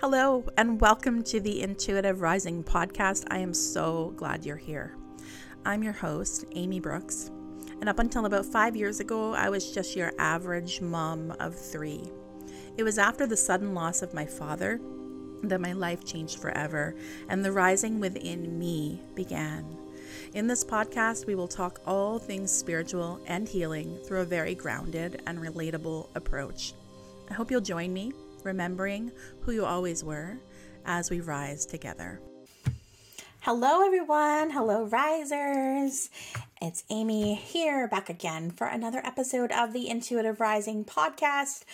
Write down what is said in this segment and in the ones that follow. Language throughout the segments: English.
Hello, and welcome to the Intuitive Rising podcast. I am so glad you're here. I'm your host, Amy Brookes, and up until about five years ago, I was just your average mom of three. It was after the sudden loss of my father that my life changed forever and the rising within me began. In this podcast, we will talk all things spiritual and healing through a very grounded and relatable approach. I hope you'll join me remembering who you always were as we rise together. Hello, everyone. Hello, risers. It's Amy here, back again for another episode of the Intuitive Rising podcast.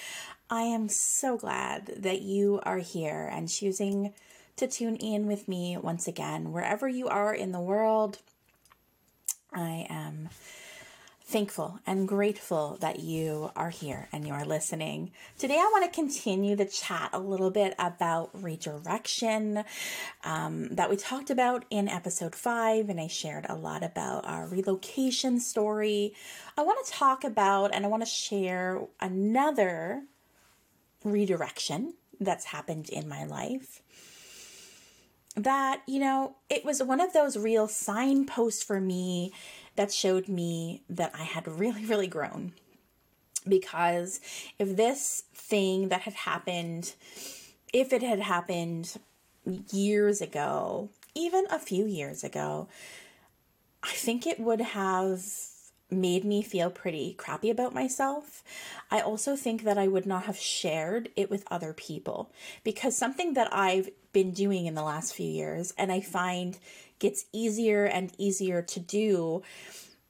I am so glad that you are here and choosing to tune in with me once again, wherever you are in the world. I am thankful and grateful that you are here and you are listening. Today, I want to continue the chat a little bit about redirection um, that we talked about in episode five, and I shared a lot about our relocation story. I want to talk about and I want to share another redirection that's happened in my life that, you know, it was one of those real signposts for me that showed me that I had really, really grown. Because if this thing that had happened, if it had happened years ago, even a few years ago, I think it would have made me feel pretty crappy about myself. I also think that I would not have shared it with other people because something that I've been doing in the last few years and I find gets easier and easier to do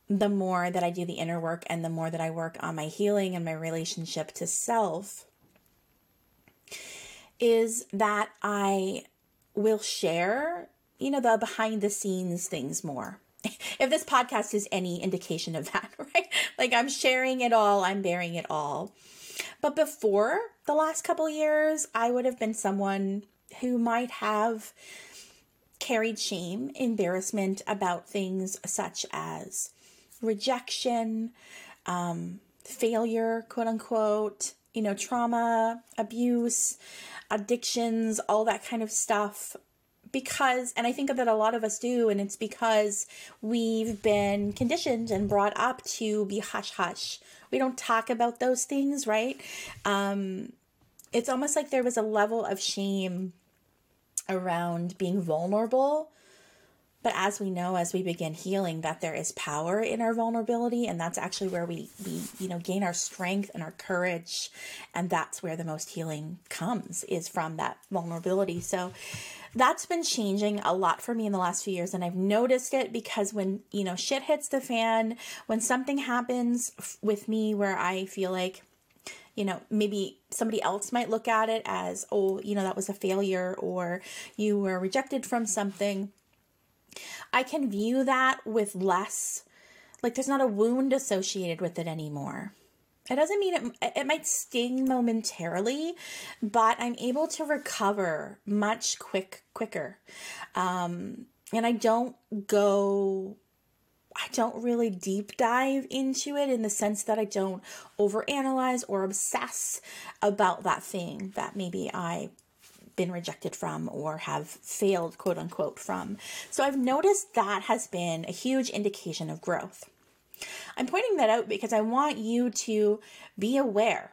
the more that I do the inner work and the more that I work on my healing and my relationship to self is that I will share, you know, the behind the scenes things more. if this podcast is any indication of that, right? Like I'm sharing it all, I'm bearing it all. But before the last couple years, I would have been someone who might have carried shame, embarrassment about things such as rejection, um, failure, quote unquote, you know, trauma, abuse, addictions, all that kind of stuff. Because, and I think that a lot of us do, and it's because we've been conditioned and brought up to be hush hush. We don't talk about those things, right? Um, it's almost like there was a level of shame around being vulnerable. But as we know, as we begin healing, that there is power in our vulnerability, and that's actually where we, we you know gain our strength and our courage, and that's where the most healing comes is from that vulnerability. So that's been changing a lot for me in the last few years, and I've noticed it because when you know shit hits the fan, when something happens with me where I feel like you know, maybe somebody else might look at it as, oh, you know, that was a failure or you were rejected from something. I can view that with less, like there's not a wound associated with it anymore. It doesn't mean it, it might sting momentarily, but I'm able to recover much quick quicker. Um, and I don't go I don't really deep dive into it in the sense that I don't overanalyze or obsess about that thing that maybe I been rejected from or have failed quote unquote from. So I've noticed that has been a huge indication of growth. I'm pointing that out because I want you to be aware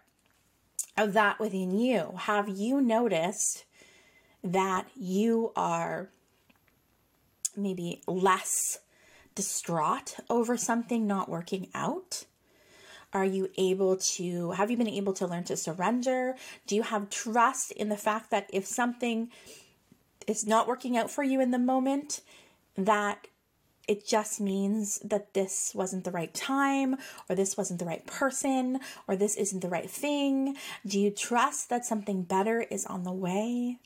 of that within you. Have you noticed that you are maybe less distraught over something not working out? Are you able to, have you been able to learn to surrender? Do you have trust in the fact that if something is not working out for you in the moment, that it just means that this wasn't the right time, or this wasn't the right person, or this isn't the right thing? Do you trust that something better is on the way?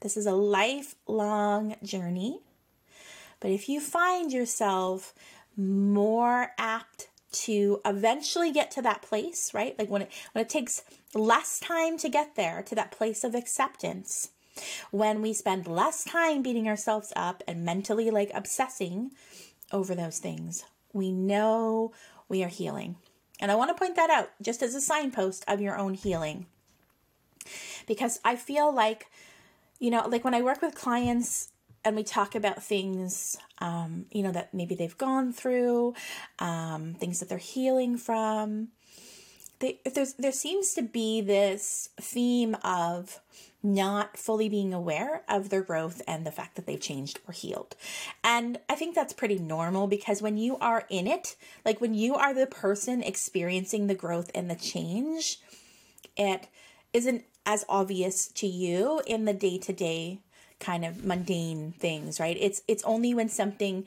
This is a lifelong journey. But if you find yourself more apt to eventually get to that place, right? Like when it when it takes less time to get there to that place of acceptance, when we spend less time beating ourselves up and mentally like obsessing over those things, we know we are healing. And I want to point that out just as a signpost of your own healing. because I feel like, you know, like when I work with clients and we talk about things, um, you know, that maybe they've gone through, um, things that they're healing from. They, there's there seems to be this theme of not fully being aware of their growth and the fact that they've changed or healed. And I think that's pretty normal because when you are in it, like when you are the person experiencing the growth and the change, it isn't as obvious to you in the day to day kind of mundane things, right? It's it's only when something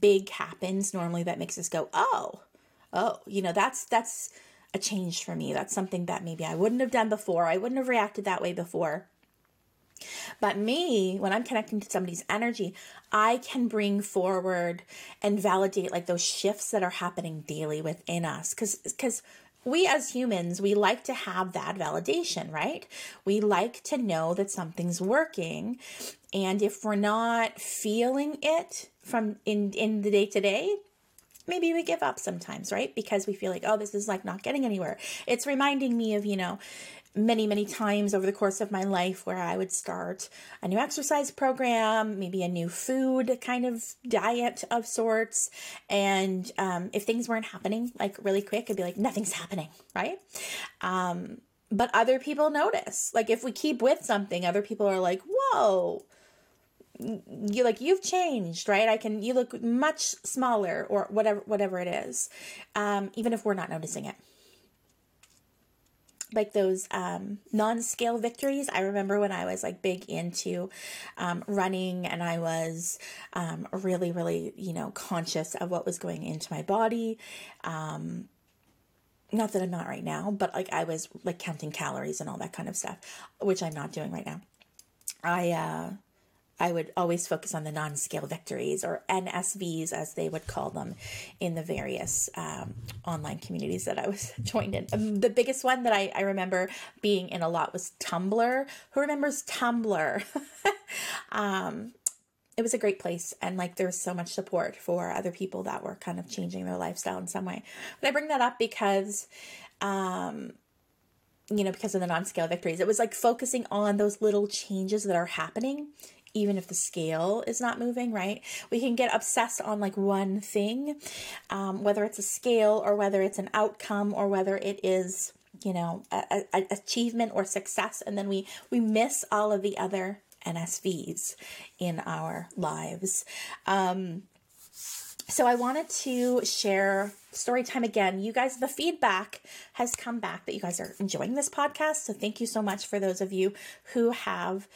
big happens normally that makes us go, "Oh. Oh, you know, that's that's a change for me. That's something that maybe I wouldn't have done before. I wouldn't have reacted that way before." But me, when I'm connecting to somebody's energy, I can bring forward and validate like those shifts that are happening daily within us cuz cuz we as humans, we like to have that validation, right? We like to know that something's working. And if we're not feeling it from in in the day to day, maybe we give up sometimes, right? Because we feel like, oh, this is like not getting anywhere. It's reminding me of, you know, many, many times over the course of my life where I would start a new exercise program, maybe a new food kind of diet of sorts. And um, if things weren't happening like really quick, I'd be like, nothing's happening, right? Um, but other people notice. Like if we keep with something, other people are like, whoa, you like you've changed right i can you look much smaller or whatever whatever it is um, even if we're not noticing it like those um, non-scale victories. I remember when I was like big into um, running and I was um, really, really, you know, conscious of what was going into my body. Um, not that I'm not right now, but like I was like counting calories and all that kind of stuff, which I'm not doing right now. I uh, I would always focus on the non scale victories or NSVs, as they would call them in the various um, online communities that I was joined in. Um, the biggest one that I, I remember being in a lot was Tumblr. Who remembers Tumblr? um, it was a great place and like there was so much support for other people that were kind of changing their lifestyle in some way. But I bring that up because um you know, because of the non scale victories. It was like focusing on those little changes that are happening even if the scale is not moving, right? We can get obsessed on like one thing, um, whether it's a scale or whether it's an outcome or whether it is, you know, a, a achievement or success, and then we we miss all of the other NSVs in our lives. Um, so I wanted to share story time again. You guys, the feedback has come back that you guys are enjoying this podcast. So thank you so much for those of you who have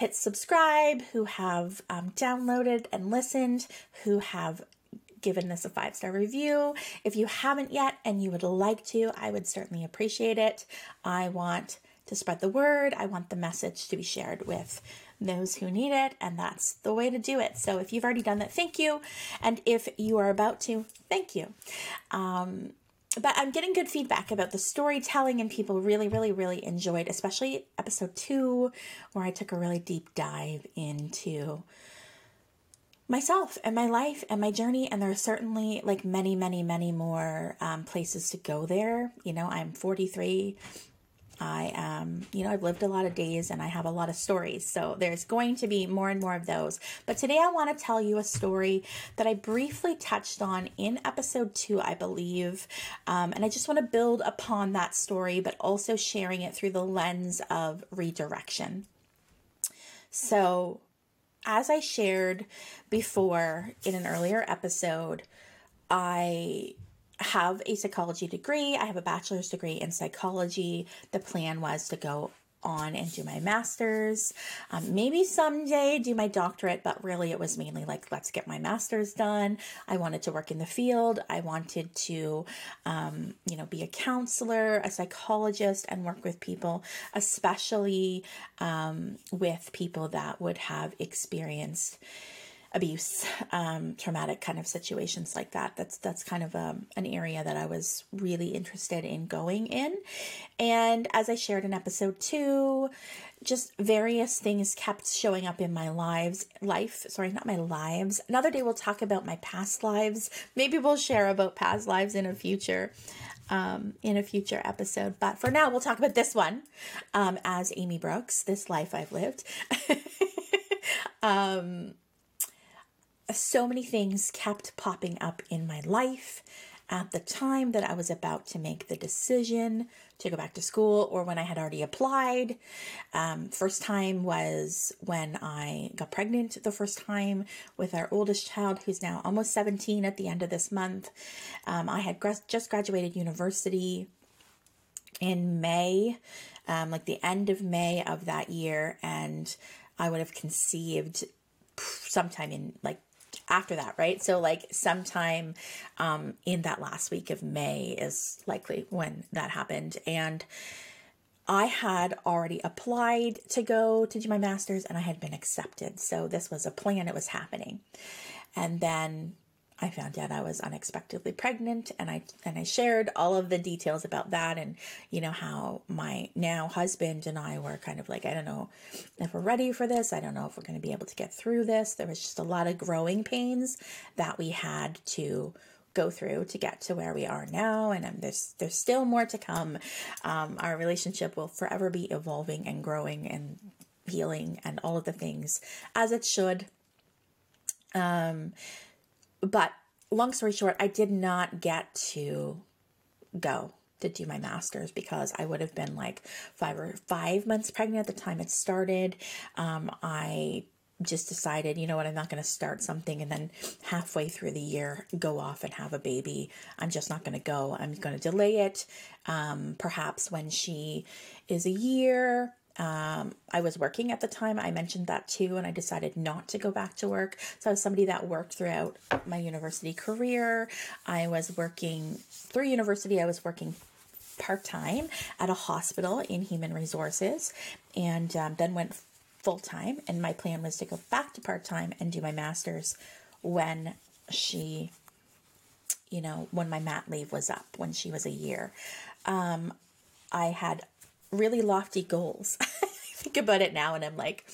hit subscribe, who have um, downloaded and listened, who have given this a five star review. If you haven't yet and you would like to, I would certainly appreciate it. I want to spread the word, I want the message to be shared with those who need it, and that's the way to do it. So if you've already done that, thank you. And if you are about to, thank you. Um, but I'm getting good feedback about the storytelling, and people really, really, really enjoyed, especially episode two, where I took a really deep dive into myself and my life and my journey. And there are certainly like many, many, many more um, places to go there. You know, I'm 43. I um, you know, I've lived a lot of days and I have a lot of stories. So there's going to be more and more of those. But today I want to tell you a story that I briefly touched on in episode two, I believe. Um, and I just want to build upon that story, but also sharing it through the lens of redirection. So, as I shared before in an earlier episode, I have a psychology degree. I have a bachelor's degree in psychology. The plan was to go on and do my master's, um, maybe someday do my doctorate, but really it was mainly like, let's get my master's done. I wanted to work in the field. I wanted to, um, you know, be a counselor, a psychologist, and work with people, especially um, with people that would have experienced abuse, um, traumatic kind of situations like that. That's that's kind of um, an area that I was really interested in going in. And as I shared in episode two, just various things kept showing up in my lives life sorry not my lives another day we'll talk about my past lives maybe we'll share about past lives in a future um, in a future episode. But for now, we'll talk about this one um, as Amy Brookes, This Life I've Lived. um, so many things kept popping up in my life at the time that I was about to make the decision to go back to school or when I had already applied. Um, first time was when I got pregnant the first time with our oldest child, who's now almost 17 at the end of this month. Um, I had gra- just graduated university in May, um, like the end of May of that year, and I would have conceived sometime in like after that, right? So like sometime um, in that last week of May is likely when that happened. And I had already applied to go to do my master's and I had been accepted. So this was a plan, it was happening. And then I found out I was unexpectedly pregnant and I and I shared all of the details about that and you know how my now husband and I were kind of like I don't know if we're ready for this. I don't know if we're going to be able to get through this. There was just a lot of growing pains that we had to go through to get to where we are now and um, there's there's still more to come. Um, our relationship will forever be evolving and growing and healing and all of the things as it should. Um but long story short, I did not get to go to do my master's because I would have been like five or five months pregnant at the time it started. Um, I just decided, you know what, I'm not going to start something and then halfway through the year go off and have a baby. I'm just not going to go. I'm going to delay it. Um, perhaps when she is a year, um, I was working at the time. I mentioned that too, and I decided not to go back to work. So I was somebody that worked throughout my university career. I was working through university, I was working part time at a hospital in human resources, and um, then went full time. And my plan was to go back to part time and do my master's when she, you know, when my mat leave was up, when she was a year. Um, I had really lofty goals. Think about it now and I'm like,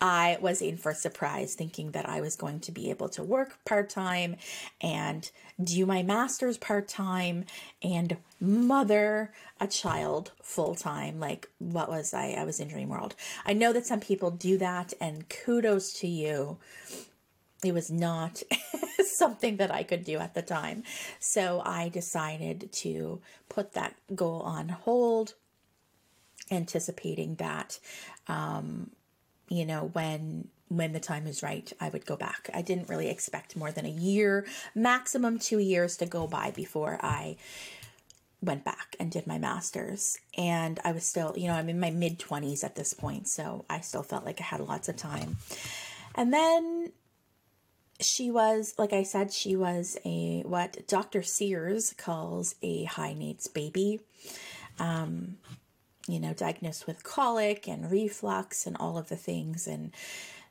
I was in for a surprise thinking that I was going to be able to work part time and do my master's part time and mother a child full time. Like, what was I? I was in Dream World. I know that some people do that, and kudos to you. It was not something that I could do at the time. So I decided to put that goal on hold anticipating that, um, you know, when when the time is right, I would go back. I didn't really expect more than a year, maximum two years to go by before I went back and did my master's. And I was still, you know, I'm in my mid 20s at this point, so I still felt like I had lots of time. And then she was, like I said, she was a what Dr. Sears calls a high needs baby. Um, you know, diagnosed with colic and reflux and all of the things. And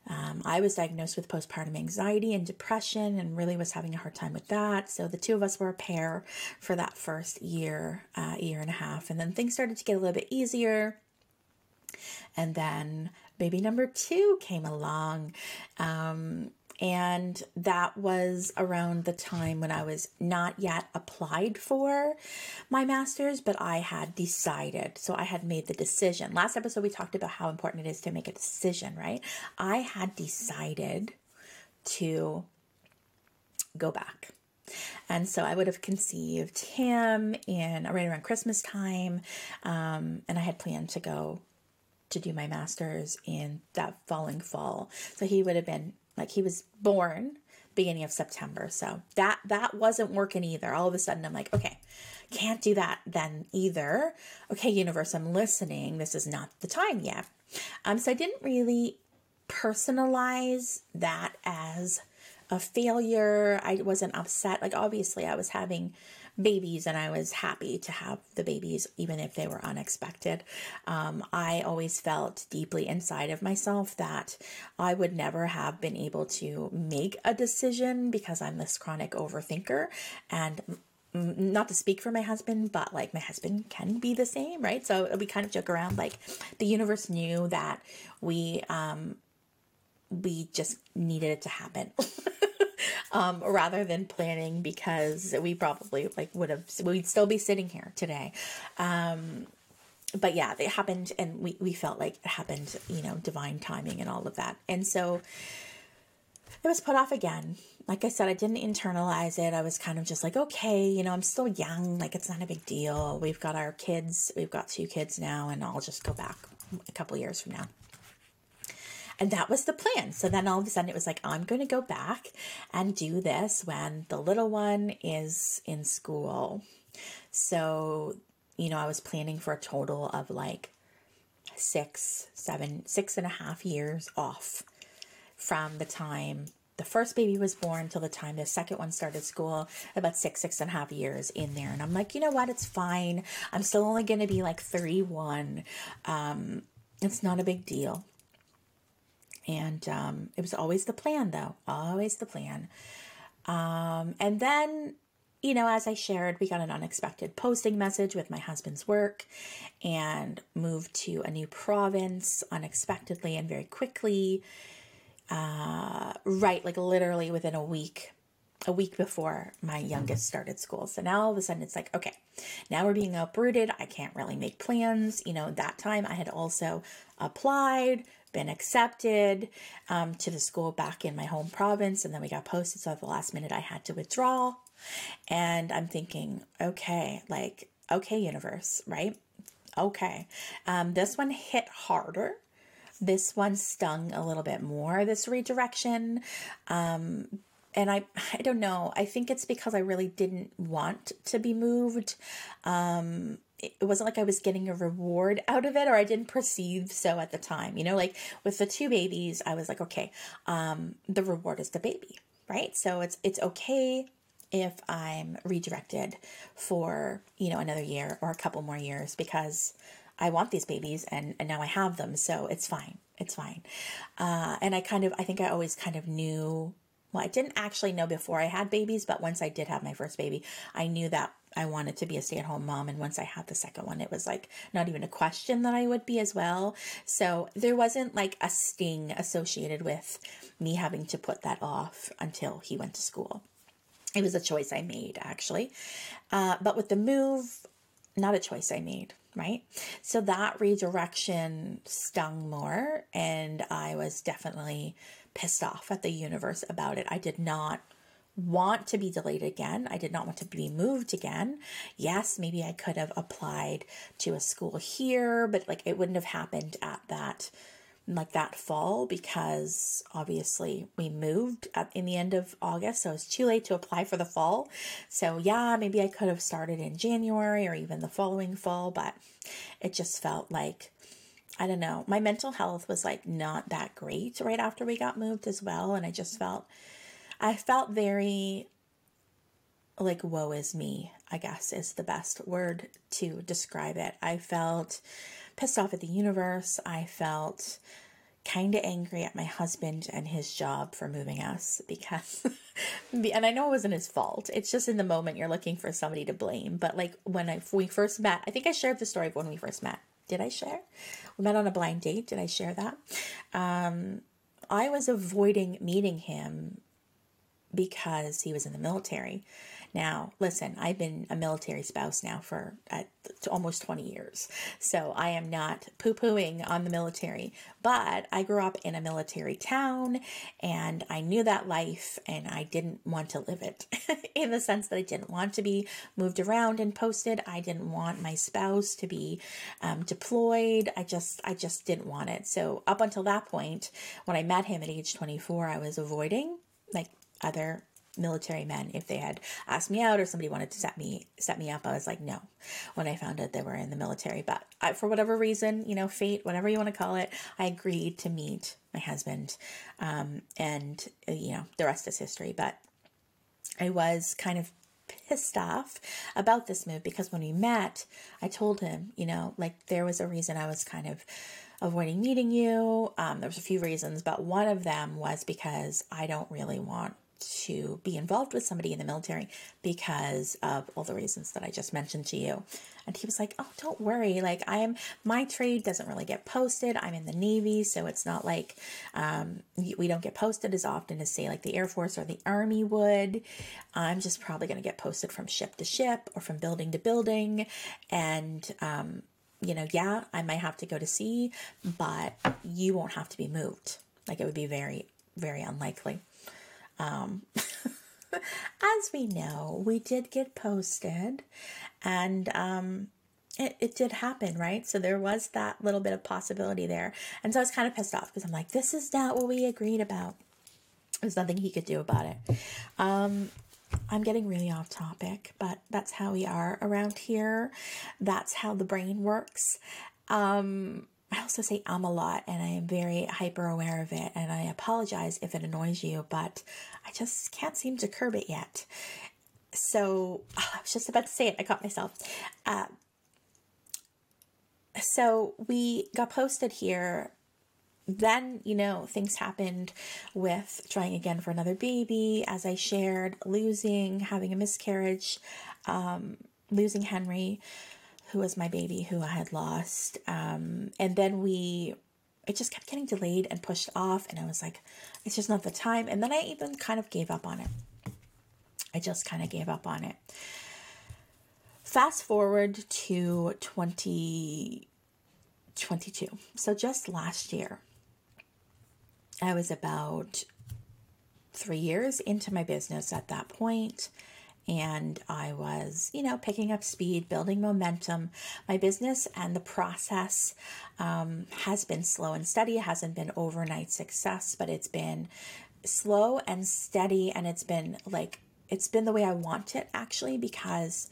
um, I was diagnosed with postpartum anxiety and depression and really was having a hard time with that. So the two of us were a pair for that first year, uh, year and a half. And then things started to get a little bit easier. And then baby number two came along. Um, and that was around the time when I was not yet applied for my master's, but I had decided. So I had made the decision. Last episode, we talked about how important it is to make a decision, right? I had decided to go back. And so I would have conceived him in right around Christmas time. Um, and I had planned to go to do my master's in that following fall. So he would have been like he was born beginning of September. So that that wasn't working either. All of a sudden I'm like, okay, can't do that then either. Okay, universe, I'm listening. This is not the time yet. Um so I didn't really personalize that as a failure. I wasn't upset. Like obviously I was having babies and I was happy to have the babies, even if they were unexpected. Um, I always felt deeply inside of myself that I would never have been able to make a decision because I'm this chronic overthinker and not to speak for my husband, but like my husband can be the same, right? So we kind of joke around like the universe knew that we um we just needed it to happen. um, rather than planning because we probably like would have we'd still be sitting here today. Um, but yeah, it happened, and we we felt like it happened, you know, divine timing and all of that, and so it was put off again. Like I said, I didn't internalize it. I was kind of just like, okay, you know, I'm still young. Like, it's not a big deal. We've got our kids. We've got two kids now, and I'll just go back a couple years from now. And that was the plan. So then all of a sudden it was like, I'm going to go back and do this when the little one is in school. So, you know, I was planning for a total of like six, seven, six and a half years off from the time the first baby was born till the time the second one started school, about six, six and a half years in there. And I'm like, you know what? It's fine. I'm still only going to be like 31. Um, it's not a big deal. And um, it was always the plan, though, always the plan. Um, and then, you know, as I shared, we got an unexpected posting message with my husband's work and moved to a new province unexpectedly and very quickly. Uh, right, like literally within a week a week before my youngest started school. So now all of a sudden it's like, okay, now we're being uprooted. I can't really make plans. You know, that time I had also applied, been accepted um, to the school back in my home province, and then we got posted. So at the last minute, I had to withdraw. And I'm thinking, okay, like, okay, universe, right? Okay. Um, this one hit harder. This one stung a little bit more, this redirection. Um, and I I don't know. I think it's because I really didn't want to be moved. Um it wasn't like I was getting a reward out of it or I didn't perceive so at the time. You know, like with the two babies, I was like, okay, um the reward is the baby, right? So it's it's okay if I'm redirected for, you know, another year or a couple more years because I want these babies and, and now I have them. So it's fine. It's fine. Uh, and I kind of, I think I always kind of knew well, I didn't actually know before I had babies, but once I did have my first baby, I knew that I wanted to be a stay at home mom. And once I had the second one, it was like not even a question that I would be as well. So there wasn't like a sting associated with me having to put that off until he went to school. It was a choice I made, actually. Uh, but with the move, not a choice I made, right? So that redirection stung more, and I was definitely pissed off at the universe about it. I did not want to be delayed again. I did not want to be moved again. Yes, maybe I could have applied to a school here, but like it wouldn't have happened at that like that fall because obviously we moved in the end of August, so it's too late to apply for the fall. So yeah, maybe I could have started in January or even the following fall, but it just felt like I don't know. My mental health was like not that great right after we got moved as well. And I just felt, I felt very like, woe is me, I guess is the best word to describe it. I felt pissed off at the universe. I felt kind of angry at my husband and his job for moving us because and I know it wasn't his fault. It's just in the moment you're looking for somebody to blame. But like when I we first met, I think I shared the story of when we first met. Did I share? We met on a blind date. Did I share that? Um, I was avoiding meeting him because he was in the military. Now, listen, I've been a military spouse now for uh, almost 20 years. So I am not poo pooing on the military, but I grew up in a military town and I knew that life and I didn't want to live it in the sense that I didn't want to be moved around and posted. I didn't want my spouse to be um, deployed. I just, I just didn't want it. So up until that point, when I met him at age 24, I was avoiding like other military men if they had asked me out or somebody wanted to set me set me up i was like no when i found out they were in the military. But I, for whatever reason you know fate whatever you want to call it i agreed to meet my husband um, and uh, you know the rest is history. But i was kind of pissed off about this move because when we met i told him you know like there was a reason i was kind of avoiding meeting you. Um, there was a few reasons but one of them was because i don't really want to be involved with somebody in the military because of all the reasons that I just mentioned to you. And he was like, Oh, don't worry. Like, I am, my trade doesn't really get posted. I'm in the Navy, so it's not like um, we don't get posted as often as, say, like the Air Force or the Army would. I'm just probably going to get posted from ship to ship or from building to building. And, um, you know, yeah, I might have to go to sea, but you won't have to be moved. Like, it would be very, very unlikely. Um, as we know, we did get posted and um, it, it did happen, right? So there was that little bit of possibility there. And so I was kind of pissed off because I'm like, this is not what we agreed about. There's nothing he could do about it. Um, I'm getting really off topic, but that's how we are around here. That's how the brain works. Um, I also say I'm a lot and I am very hyper aware of it and I apologize if it annoys you, but I just can't seem to curb it yet. So oh, I was just about to say it, I caught myself. Uh, so we got posted here. Then, you know, things happened with trying again for another baby, as I shared, losing, having a miscarriage, um, losing Henry who was my baby who I had lost. Um, and then we, it just kept getting delayed and pushed off. And I was like, it's just not the time. And then I even kind of gave up on it. I just kind of gave up on it. Fast forward to 2022. So just last year, I was about three years into my business at that point and I was, you know, picking up speed, building momentum. My business and the process um, has been slow and steady. It hasn't been overnight success, but it's been slow and steady, and it's been like it's been the way I want it actually because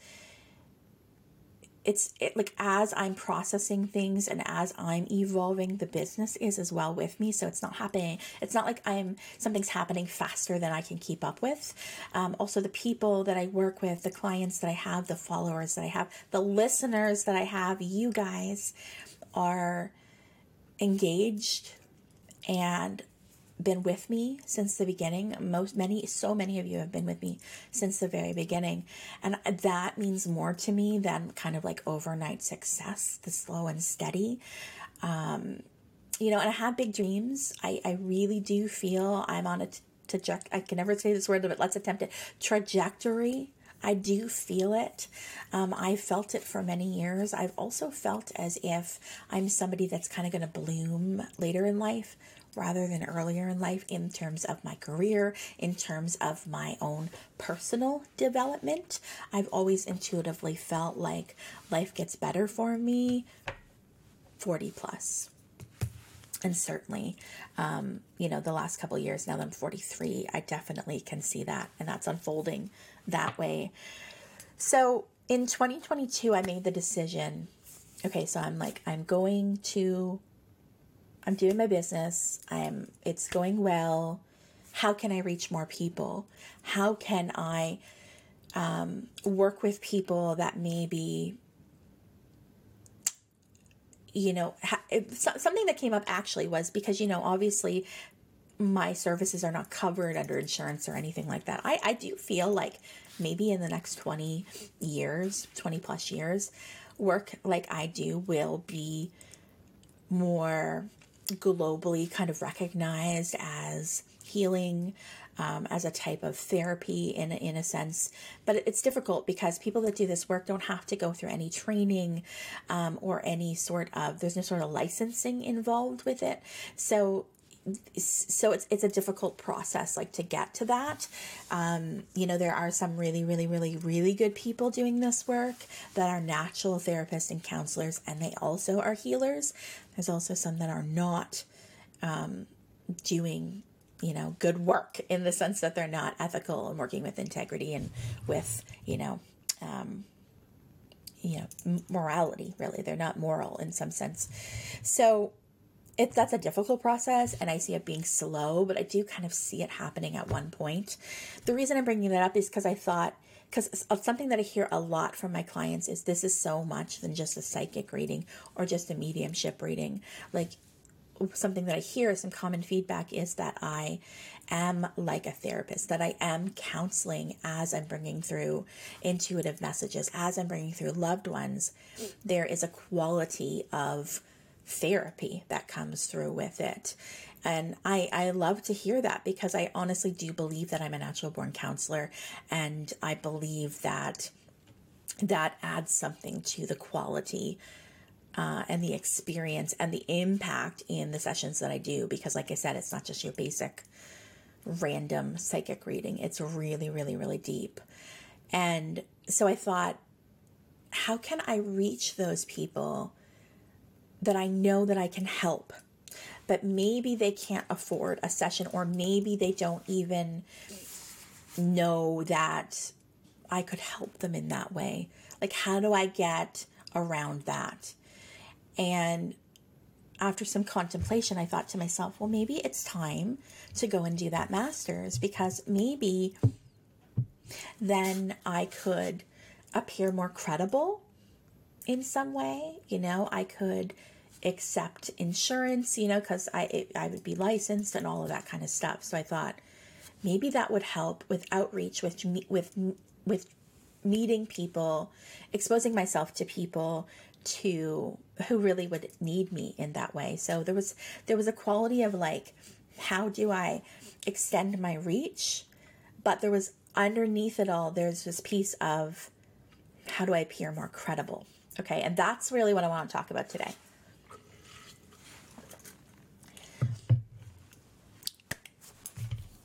it's it, like as I'm processing things and as I'm evolving, the business is as well with me. So it's not happening. It's not like I'm something's happening faster than I can keep up with. Um, also, the people that I work with, the clients that I have, the followers that I have, the listeners that I have, you guys are engaged and been with me since the beginning. Most many so many of you have been with me since the very beginning. And that means more to me than kind of like overnight success, the slow and steady. Um, you know, and I have big dreams. I, I really do feel I'm on a trajectory. I can never say this word, but let's attempt it. Trajectory. I do feel it. Um, I felt it for many years. I've also felt as if I'm somebody that's kind of going to bloom later in life rather than earlier in life in terms of my career, in terms of my own personal development. I've always intuitively felt like life gets better for me 40 plus. And certainly, um, you know, the last couple years now that I'm 43, I definitely can see that, and that's unfolding that way. So in 2022, I made the decision okay, so I'm like, I'm going to I'm doing my business. I'm it's going well. How can I reach more people? How can I um, work with people that maybe you know ha- something that came up actually was because you know obviously my services are not covered under insurance or anything like that. I, I do feel like maybe in the next 20 years, 20 plus years, work like I do will be more globally kind of recognized as healing um, as a type of therapy in in a sense. But it's difficult because people that do this work don't have to go through any training um, or any sort of there's no sort of licensing involved with it. So so it's it's a difficult process like to get to that. Um, you know there are some really really really really good people doing this work that are natural therapists and counselors and they also are healers. There's also some that are not um, doing you know good work in the sense that they're not ethical and working with integrity and with you know um, you know morality really. They're not moral in some sense. So it that's a difficult process and I see it being slow, but I do kind of see it happening at one point. The reason I'm bringing that up is because I thought because something that I hear a lot from my clients is this is so much than just a psychic reading or just a mediumship reading. Like something that I hear, some common feedback is that I am like a therapist, that I am counseling as I'm bringing through intuitive messages, as I'm bringing through loved ones. There is a quality of therapy that comes through with it. And I, I love to hear that because I honestly do believe that I'm a natural born counselor. And I believe that that adds something to the quality uh, and the experience and the impact in the sessions that I do. Because, like I said, it's not just your basic random psychic reading, it's really, really, really deep. And so I thought, how can I reach those people that I know that I can help? But maybe they can't afford a session, or maybe they don't even know that I could help them in that way. Like, how do I get around that? And after some contemplation, I thought to myself, well, maybe it's time to go and do that master's because maybe then I could appear more credible in some way. You know, I could accept insurance, you know, because I, I would be licensed and all of that kind of stuff. So I thought maybe that would help with outreach, with, with, with meeting people, exposing myself to people to who really would need me in that way. So there was there was a quality of like how do I extend my reach? But there was underneath it all there's this piece of how do I appear more credible? Okay? And that's really what I want to talk about today.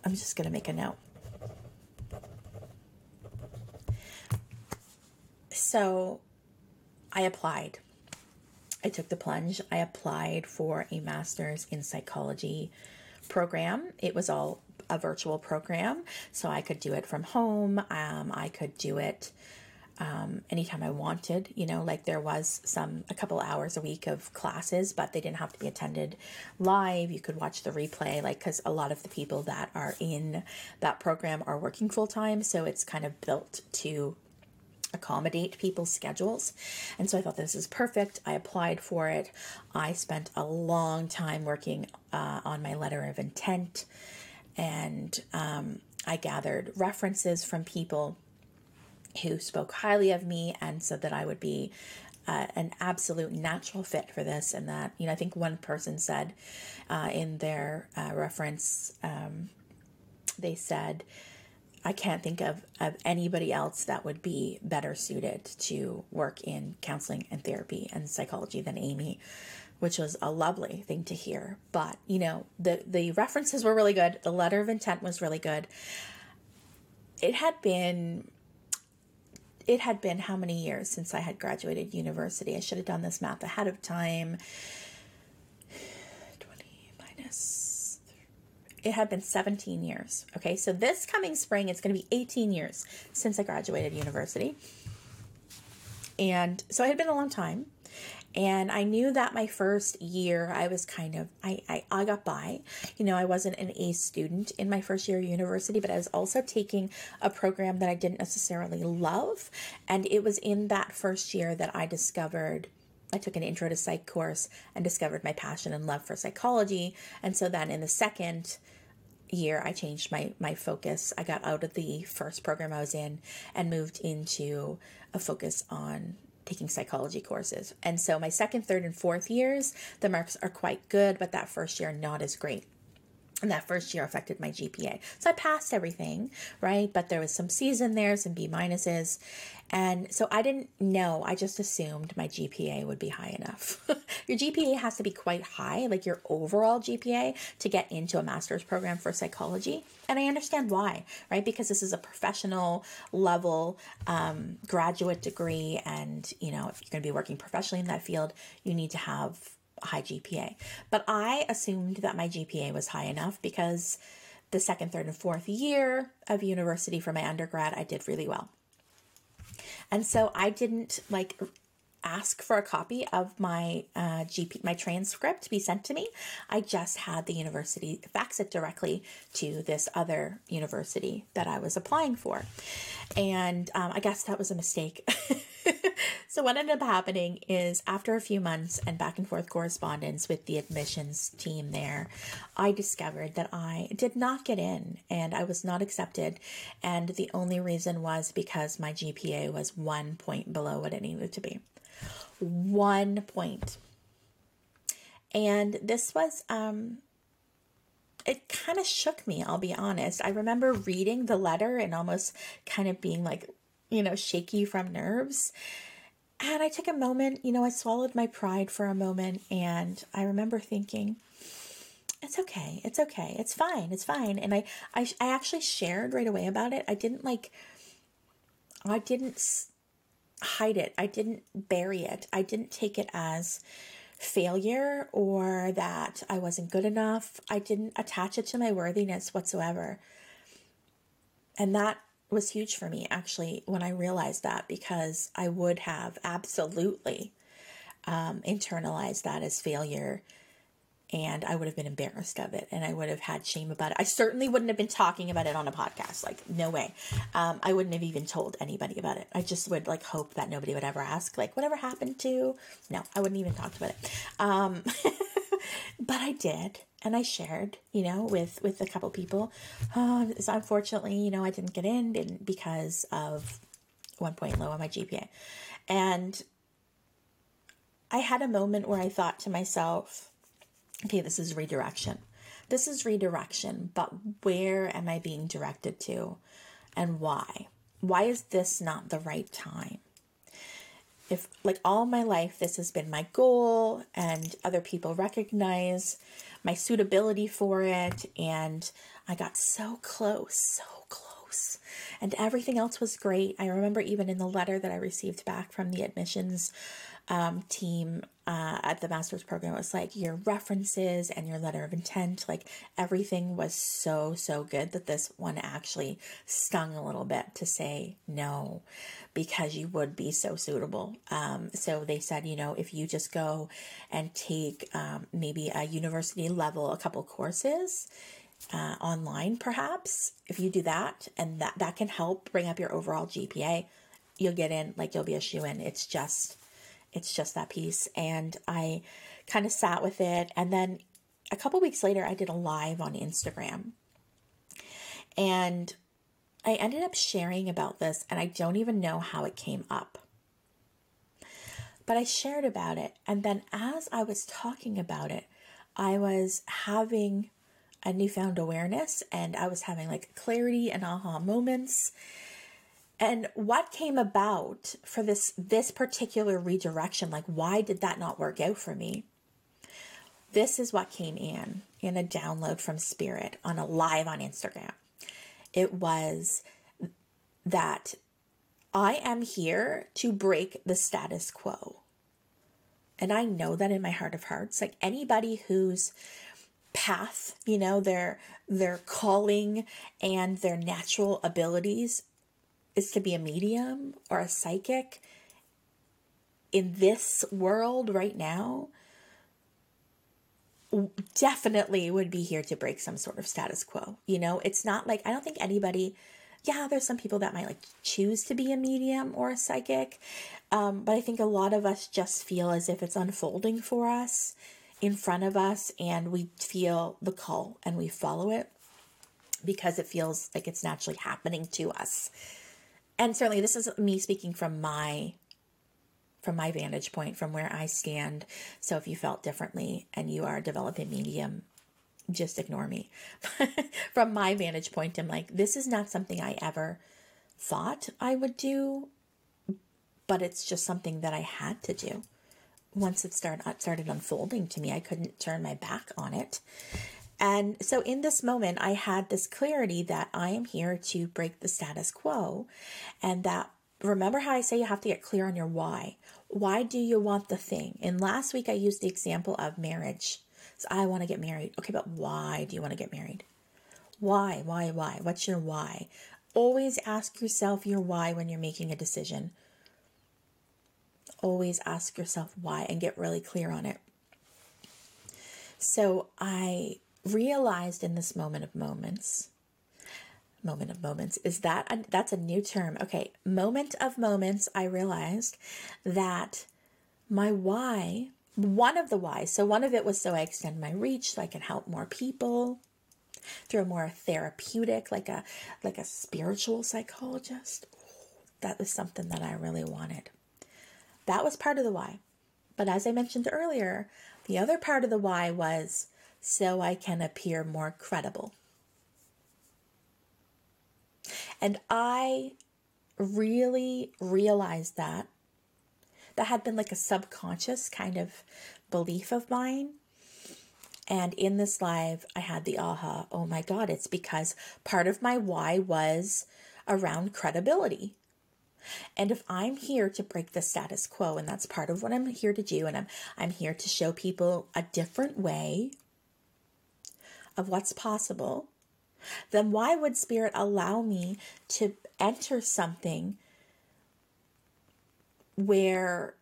I'm just going to make a note. So I applied. I took the plunge. I applied for a master's in psychology program. It was all a virtual program, so I could do it from home. Um, I could do it um, anytime I wanted. You know, like there was some a couple hours a week of classes, but they didn't have to be attended live. You could watch the replay, like because a lot of the people that are in that program are working full time, so it's kind of built to accommodate people's schedules. And so I thought this is perfect. I applied for it. I spent a long time working uh, on my letter of intent and um, I gathered references from people who spoke highly of me and said that I would be uh, an absolute natural fit for this. And that, you know, I think one person said uh, in their uh, reference, um, they said, I can't think of, of anybody else that would be better suited to work in counseling and therapy and psychology than Amy, which was a lovely thing to hear. But, you know, the, the references were really good. The letter of intent was really good. It had been it had been how many years since I had graduated university? I should have done this math ahead of time. 20 minus it had been 17 years. Okay, so this coming spring, it's going to be 18 years since I graduated university. And so it had been a long time. And I knew that my first year, I was kind of, I, I, I got by. You know, I wasn't an A student in my first year of university, but I was also taking a program that I didn't necessarily love. And it was in that first year that I discovered I took an intro to psych course and discovered my passion and love for psychology. And so then in the second year I changed my my focus. I got out of the first program I was in and moved into a focus on taking psychology courses. And so my second, third and fourth years, the marks are quite good, but that first year not as great. And that first year affected my GPA. So I passed everything, right? But there was some C's in there, some B minuses. And so I didn't know. I just assumed my GPA would be high enough. your GPA has to be quite high, like your overall GPA, to get into a master's program for psychology. And I understand why, right? Because this is a professional level um, graduate degree. And, you know, if you're going to be working professionally in that field, you need to have high GPA. But I assumed that my GPA was high enough because the second, third, and fourth year of university for my undergrad, I did really well. And so I didn't like ask for a copy of my uh, GP, my transcript to be sent to me. I just had the university fax it directly to this other university that I was applying for. And um, I guess that was a mistake. so, what ended up happening is after a few months and back and forth correspondence with the admissions team there, I discovered that I did not get in and I was not accepted. And the only reason was because my GPA was one point below what it needed to be. One point. And this was, um, it kind of shook me, I'll be honest. I remember reading the letter and almost kind of being like, you know, shaky from nerves. And I took a moment, you know, I swallowed my pride for a moment and I remember thinking, it's okay. It's okay. It's fine. It's fine. And I, I, I actually shared right away about it. I didn't like, I didn't hide it. I didn't bury it. I didn't take it as failure or that I wasn't good enough. I didn't attach it to my worthiness whatsoever. And that was huge for me actually when I realized that because I would have absolutely um, internalized that as failure and I would have been embarrassed of it and I would have had shame about it. I certainly wouldn't have been talking about it on a podcast. Like, no way. Um, I wouldn't have even told anybody about it. I just would like hope that nobody would ever ask, like, whatever happened to. No, I wouldn't even talk about it. Um, but I did. And I shared, you know, with with a couple people. Uh, so unfortunately, you know, I didn't get in didn't because of one point low on my GPA, and I had a moment where I thought to myself, okay, this is redirection. This is redirection, but where am I being directed to and why? Why is this not the right time? If, like, all my life, this has been my goal, and other people recognize my suitability for it, and I got so close, so close, and everything else was great. I remember even in the letter that I received back from the admissions um, team uh, at the master's program. It was like your references and your letter of intent, like everything was so, so good that this one actually stung a little bit to say no because you would be so suitable. Um, so they said, you know, if you just go and take um, maybe a university level, a couple courses, uh, online perhaps if you do that and that that can help bring up your overall gpa you'll get in like you'll be a shoe in it's just it's just that piece. And I kind of sat with it. And then a couple weeks later, I did a live on Instagram. And I ended up sharing about this, and I don't even know how it came up. But I shared about it. And then as I was talking about it, I was having a newfound awareness and I was having like clarity and aha moments and what came about for this this particular redirection? Like why did that not work out for me? This is what came in in a download from spirit on a live on instagram. It was that i am here to break the status quo. And i know that in my heart of hearts like anybody whose path you know their their calling and their natural abilities is to be a medium or a psychic in this world right now definitely would be here to break some sort of status quo. You know, it's not like I don't think anybody yeah, there's some people that might like choose to be a medium or a psychic. Um, but I think a lot of us just feel as if it's unfolding for us in front of us and we feel the call and we follow it because it feels like it's naturally happening to us and certainly this is me speaking from my from my vantage point from where i stand. So if you felt differently and you are a developing medium just ignore me. From my vantage point i'm like this is not something i ever thought i would do but it's just something that i had to do. Once it started uh, started unfolding to me i couldn't turn my back on it and so in this moment, I had this clarity that I am here to break the status quo. And that, remember how I say you have to get clear on your why. Why do you want the thing? And last week, I used the example of marriage. So I want to get married. Okay, but why do you want to get married? Why, why, why? What's your why? Always ask yourself your why when you're making a decision. always ask yourself why and get really clear on it. So I realized in this moment of moments moment of moments is that a, that's a new term. Okay moment of moments i realized that my why one of the whys so one of it was so i extend my reach so i can help more people through a more therapeutic like a like a spiritual psychologist. That was something that i really wanted. That was part of the why. But as i mentioned earlier the other part of the why was so i can appear more credible and I really realized that. That had been like a subconscious kind of belief of mine. And in this live, I had the aha oh my God, it's because part of my why was around credibility. And if I'm here to break the status quo, and that's part of what I'm here to do, and I'm, I'm here to show people a different way of what's possible, then why would Spirit allow me to enter something where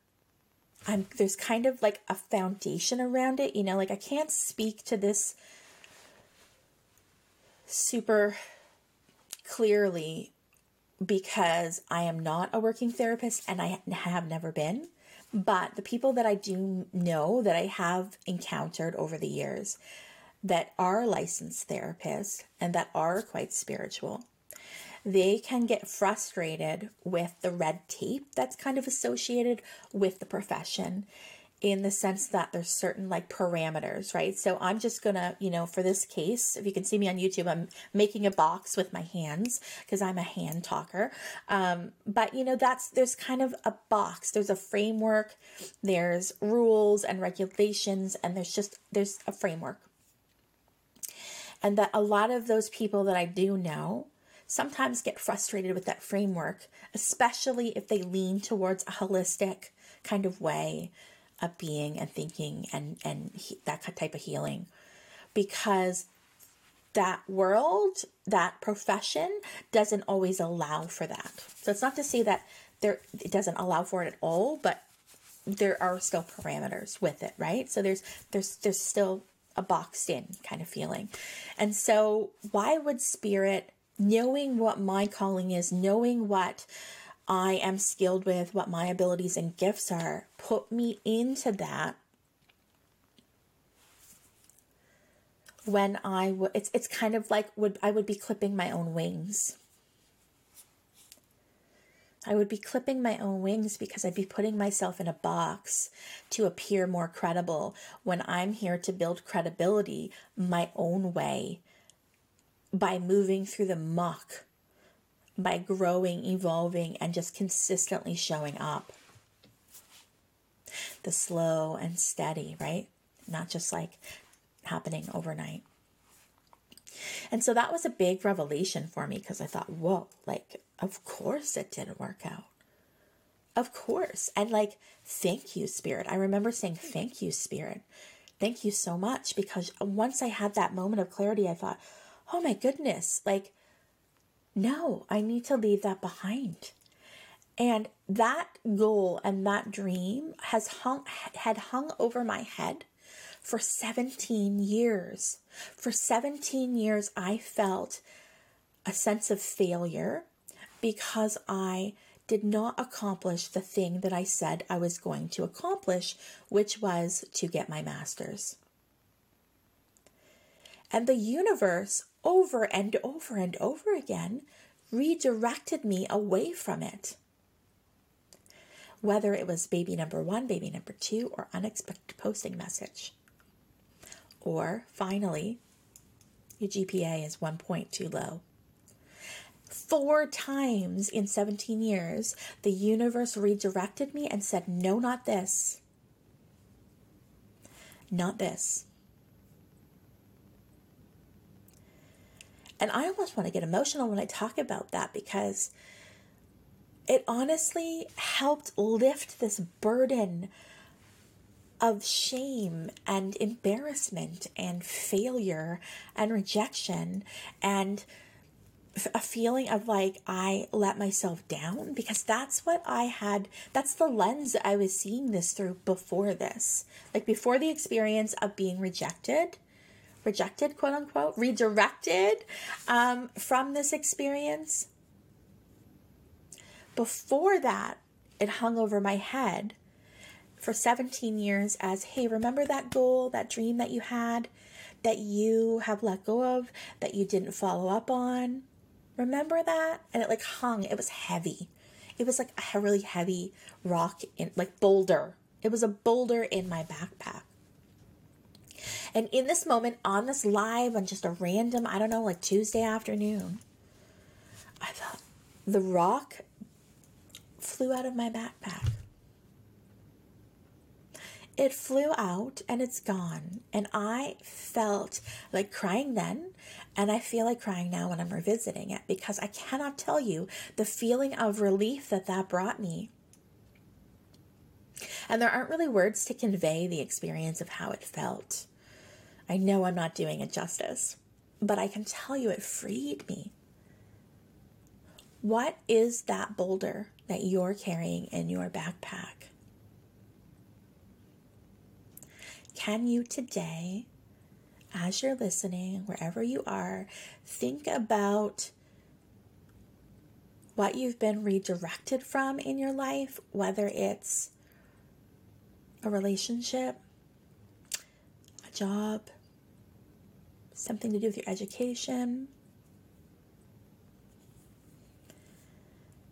I'm there's kind of like a foundation around it, you know, like I can't speak to this super clearly because I am not a working therapist and I have never been. But the people that I do know that I have encountered over the years, that are licensed therapists and that are quite spiritual, they can get frustrated with the red tape that's kind of associated with the profession in the sense that there's certain like parameters, right? So I'm just gonna, you know, for this case, if you can see me on YouTube, I'm making a box with my hands because I'm a hand talker. Um, but you know, that's there's kind of a box, there's a framework, there's rules and regulations, and there's just there's a framework and that a lot of those people that I do know sometimes get frustrated with that framework, especially if they lean towards a holistic kind of way of being and thinking and and he, that type of healing because that world, that profession doesn't always allow for that. So it's not to say that there it doesn't allow for it at all, but there are still parameters with it, right? So there's there's there's still a boxed in kind of feeling. And so, why would spirit, knowing what my calling is, knowing what I am skilled with, what my abilities and gifts are, put me into that when I would it's it's kind of like would I would be clipping my own wings. I would be clipping my own wings because I'd be putting myself in a box to appear more credible when I'm here to build credibility my own way by moving through the muck, by growing, evolving, and just consistently showing up. The slow and steady, right? Not just like happening overnight. And so that was a big revelation for me because I thought, whoa, like, of course it didn't work out. Of course. And like, thank you, Spirit. I remember saying, thank you, Spirit. Thank you so much because once I had that moment of clarity, I thought, oh my goodness, like, no, I need to leave that behind. And that goal and that dream has hung had hung over my head for 17 years. For 17 years, I felt a sense of failure because I did not accomplish the thing that I said I was going to accomplish, which was to get my master's. And the universe, over and over and over again, redirected me away from it. Whether it was baby number one, baby number two, or unexpected posting message. Or finally, your GPA is one point too low. Four times in 17 years, the universe redirected me and said, No, not this. Not this. And I almost want to get emotional when I talk about that because it honestly helped lift this burden of shame and embarrassment and failure and rejection and a feeling of like I let myself down because that's what I had. That's the lens I was seeing this through before this. Like before the experience of being rejected, rejected, quote unquote, redirected um, from this experience. Before that, it hung over my head for 17 years as hey, remember that goal, that dream that you had, that you have let go of, that you didn't follow up on? Remember that? And it like hung, it was heavy. It was like a really heavy rock in like boulder. It was a boulder in my backpack. And in this moment, on this live, on just a random, I don't know, like Tuesday afternoon, I thought the rock flew out of my backpack. It flew out and it's gone. And I felt like crying then. And I feel like crying now when I'm revisiting it because I cannot tell you the feeling of relief that that brought me. And there aren't really words to convey the experience of how it felt. I know I'm not doing it justice, but I can tell you it freed me. What is that boulder that you're carrying in your backpack? Can you today, as you're listening, wherever you are, think about what you've been redirected from in your life, whether it's a relationship, a job, something to do with your education.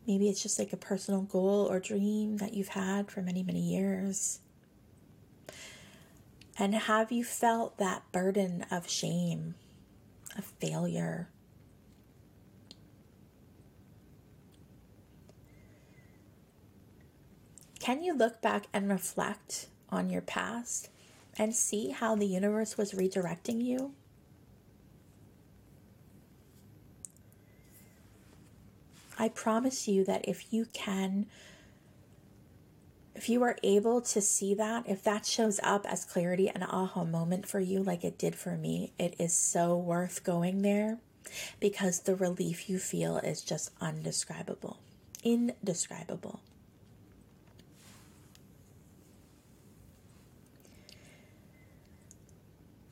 Maybe it's just like a personal goal or dream that you've had for many, many years. And have you felt that burden of shame, of failure? Can you look back and reflect on your past and see how the universe was redirecting you? I promise you that if you can, if you are able to see that, if that shows up as clarity and aha moment for you, like it did for me, it is so worth going there because the relief you feel is just undescribable. Indescribable.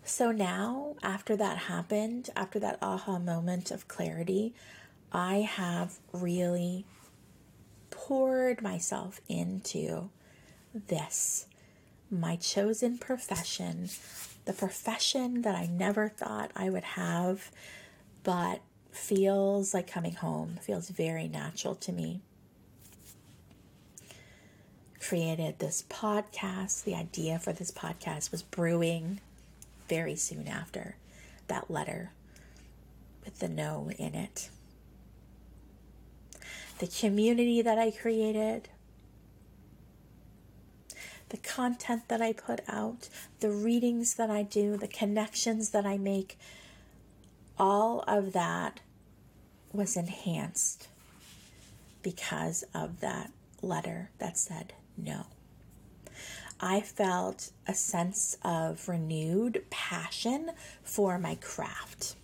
So now, after that happened, after that aha moment of clarity, I have really poured myself into this, my chosen profession, the profession that I never thought I would have, but feels like coming home, feels very natural to me. Created this podcast. The idea for this podcast was brewing very soon after that letter with the no in it the community that I created, the content that I put out, the readings that I do, the connections that I make, all of that was enhanced because of that letter that said no. I felt a sense of renewed passion for my craft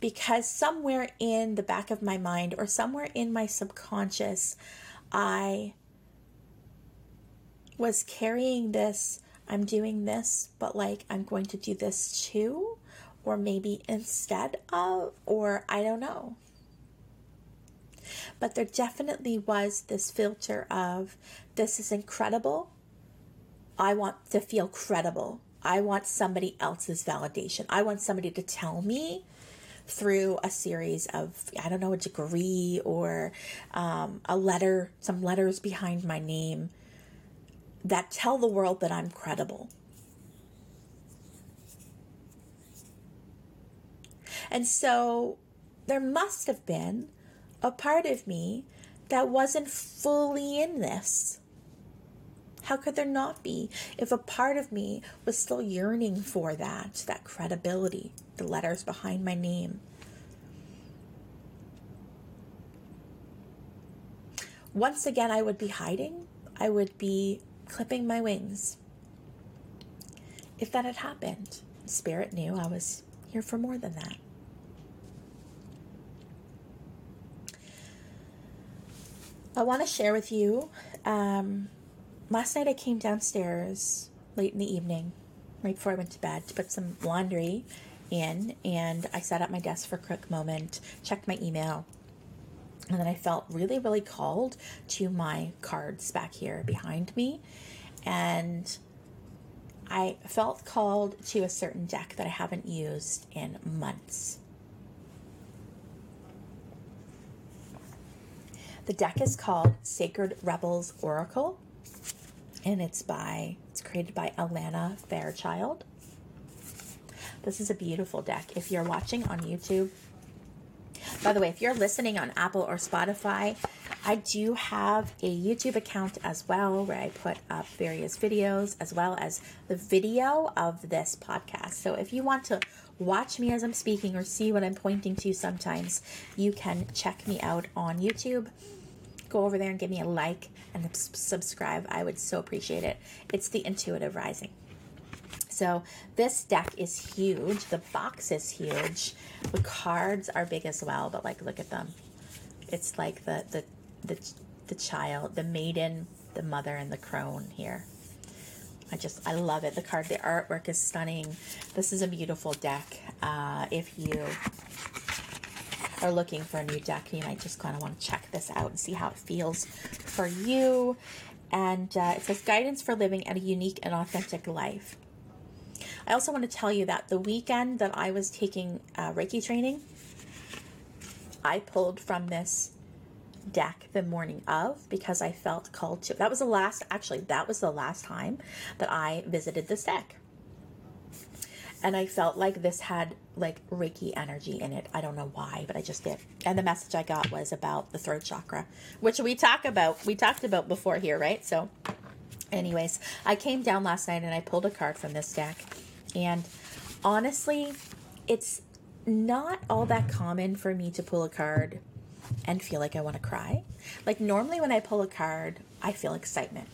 because somewhere in the back of my mind or somewhere in my subconscious, I was carrying this, I'm doing this, but like I'm going to do this too, or maybe instead of, or I don't know. But there definitely was this filter of this is incredible. I want to feel credible. I want somebody else's validation. I want somebody to tell me through a series of, I don't know, a degree or um, a letter, some letters behind my name that tell the world that I'm credible. And so there must have been a part of me that wasn't fully in this. How could there not be if a part of me was still yearning for that, that credibility, the letters behind my name? Once again, I would be hiding. I would be clipping my wings. If that had happened, Spirit knew I was here for more than that. I want to share with you. Um, last night I came downstairs late in the evening, right before I went to bed, to put some laundry in, and I sat at my desk for a quick moment, checked my email, and then I felt really, really called to my cards back here behind me, and I felt called to a certain deck that I haven't used in months. The deck is called Sacred Rebels Oracle, and it's by it's created by Alana Fairchild. This is a beautiful deck. If you're watching on YouTube, by the way, if you're listening on Apple or Spotify, I do have a YouTube account as well where I put up various videos as well as the video of this podcast. So if you want to watch me as I'm speaking or see what I'm pointing to sometimes, you can check me out on YouTube. Go over there and give me a like and subscribe. I would so appreciate it. It's the Intuitive Rising. So this deck is huge. The box is huge. The cards are big as well, but like look at them. It's like the the the the child, the maiden, the mother, and the crone here. I just, I love it. The card, the artwork is stunning. This is a beautiful deck. Uh, if you are looking for a new deck, you might just kind of want to check this out and see how it feels for you. And uh, it says guidance for living a unique and authentic life. I also want to tell you that the weekend that I was taking uh, Reiki training, I pulled from this deck the morning of because I felt called to. That was the last, actually, that was the last time that I visited this deck. And I felt like this had like Reiki energy in it. I don't know why, but I just did. And the message I got was about the throat chakra, which we talk about, we talked about before here, right? So, anyways, I came down last night and I pulled a card from this deck. And honestly, it's not all that common for me to pull a card and feel like I want to cry. Like normally when I pull a card, I feel excitement.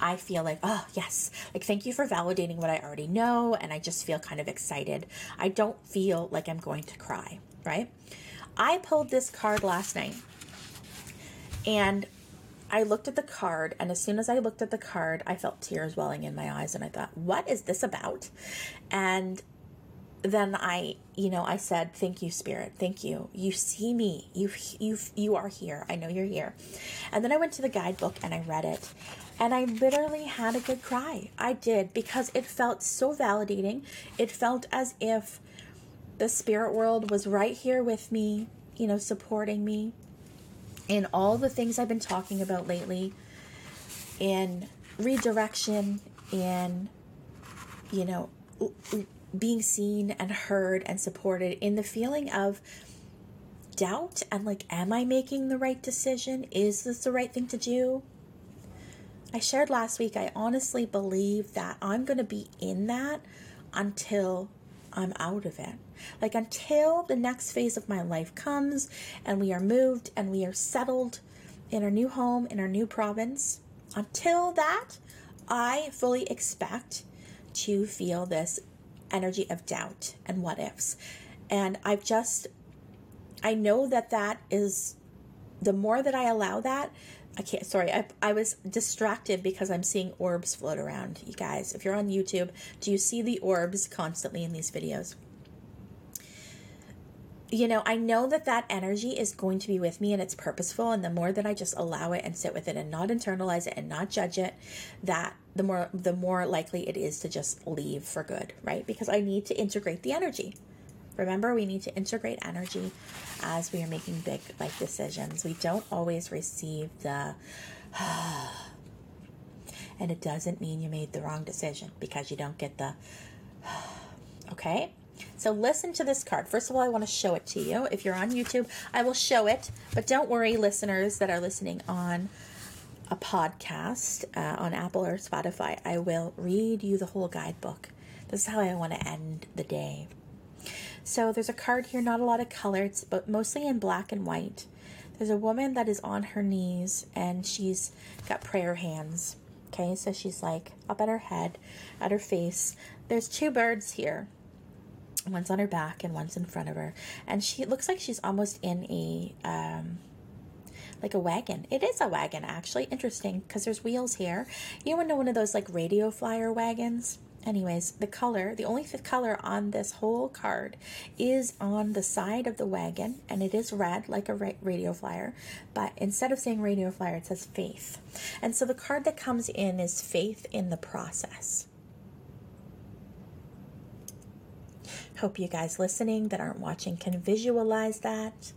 I feel like, oh, yes, like thank you for validating what I already know. And I just feel kind of excited. I don't feel like I'm going to cry, right? I pulled this card last night and I looked at the card. And as soon as I looked at the card, I felt tears welling in my eyes. And I thought, what is this about? And then I, you know, I said, "Thank you, Spirit. Thank you. You see me. You, you, you are here. I know you're here." And then I went to the guidebook and I read it, and I literally had a good cry. I did because it felt so validating. It felt as if the spirit world was right here with me, you know, supporting me in all the things I've been talking about lately, in redirection, in, you know being seen and heard and supported in the feeling of doubt and like, am I making the right decision? Is this the right thing to do? I shared last week, I honestly believe that I'm going to be in that until I'm out of it. Like, until the next phase of my life comes and we are moved and we are settled in our new home, in our new province, until that, I fully expect to feel this energy of doubt and what ifs. And I've just, I know that that is, the more that I allow that, I can't, sorry, I, I was distracted because I'm seeing orbs float around. You guys, if you're on YouTube, do you see the orbs constantly in these videos? You know, I know that that energy is going to be with me and it's purposeful. And the more that I just allow it and sit with it and not internalize it and not judge it, that the more the more likely it is to just leave for good, right? Because I need to integrate the energy. Remember, we need to integrate energy as we are making big life decisions. We don't always receive the and it doesn't mean you made the wrong decision because you don't get the okay? So listen to this card. First of all, I want to show it to you. If you're on YouTube, I will show it. But don't worry, listeners that are listening on a podcast uh, on Apple or Spotify, I will read you the whole guidebook. This is how I want to end the day. So there's a card here, not a lot of colors, but mostly in black and white. There's a woman that is on her knees and she's got prayer hands. Okay, so she's like up at her head, at her face. There's two birds here one's on her back and one's in front of her and she looks like she's almost in a um like a wagon. It is a wagon, actually. Interesting, because there's wheels here. You to know one of those like radio flyer wagons? Anyways, the color, the only color on this whole card is on the side of the wagon, and it is red like a radio flyer. But instead of saying radio flyer, it says faith. And so the card that comes in is faith in the process. Hope you guys listening that aren't watching can visualize that.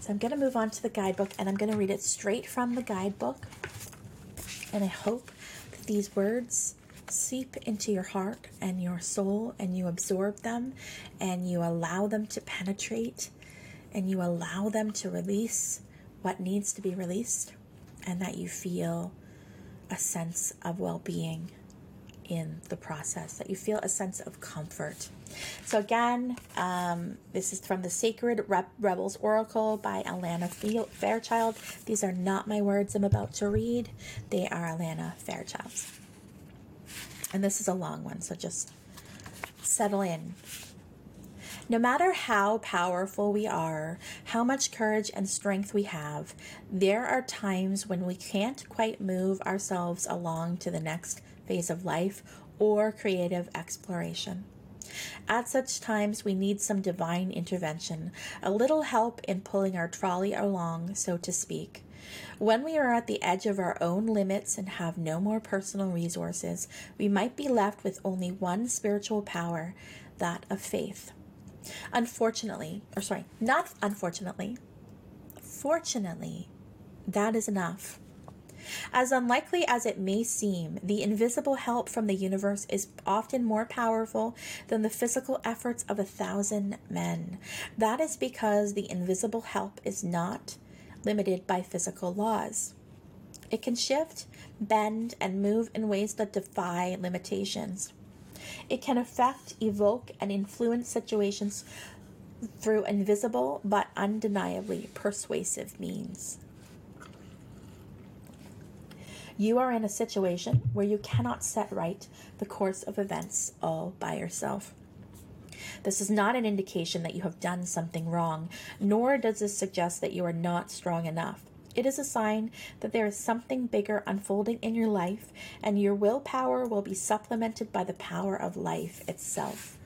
So I'm going to move on to the guidebook and I'm going to read it straight from the guidebook. And I hope that these words seep into your heart and your soul and you absorb them and you allow them to penetrate and you allow them to release what needs to be released and that you feel a sense of well being in the process, that you feel a sense of comfort. So, again, um, this is from the Sacred Rebels Oracle by Alana Fairchild. These are not my words I'm about to read, they are Alana Fairchild's. And this is a long one, so just settle in. No matter how powerful we are, how much courage and strength we have, there are times when we can't quite move ourselves along to the next phase of life or creative exploration. At such times, we need some divine intervention, a little help in pulling our trolley along, so to speak. When we are at the edge of our own limits and have no more personal resources, we might be left with only one spiritual power, that of faith. Unfortunately, or sorry, not unfortunately, fortunately, that is enough. As unlikely as it may seem, the invisible help from the universe is often more powerful than the physical efforts of a thousand men. That is because the invisible help is not limited by physical laws. It can shift, bend, and move in ways that defy limitations. It can affect, evoke, and influence situations through invisible but undeniably persuasive means. You are in a situation where you cannot set right the course of events all by yourself. This is not an indication that you have done something wrong, nor does this suggest that you are not strong enough. It is a sign that there is something bigger unfolding in your life, and your willpower will be supplemented by the power of life itself.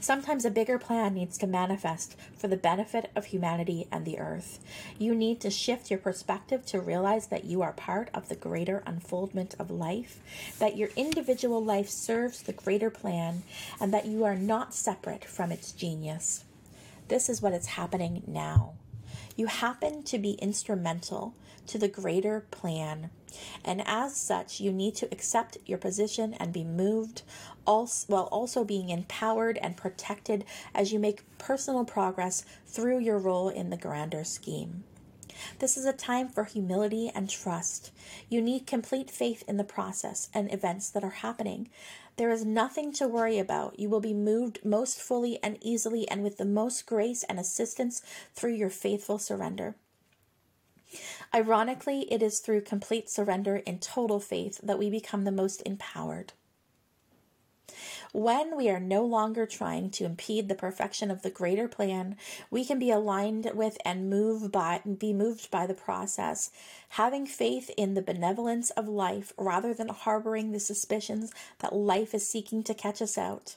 Sometimes a bigger plan needs to manifest for the benefit of humanity and the earth. You need to shift your perspective to realize that you are part of the greater unfoldment of life, that your individual life serves the greater plan, and that you are not separate from its genius. This is what is happening now. You happen to be instrumental to the greater plan, and as such, you need to accept your position and be moved also, while also being empowered and protected as you make personal progress through your role in the grander scheme. This is a time for humility and trust. You need complete faith in the process and events that are happening. There is nothing to worry about. You will be moved most fully and easily and with the most grace and assistance through your faithful surrender. Ironically, it is through complete surrender in total faith that we become the most empowered. When we are no longer trying to impede the perfection of the greater plan, we can be aligned with and move by be moved by the process, having faith in the benevolence of life rather than harboring the suspicions that life is seeking to catch us out.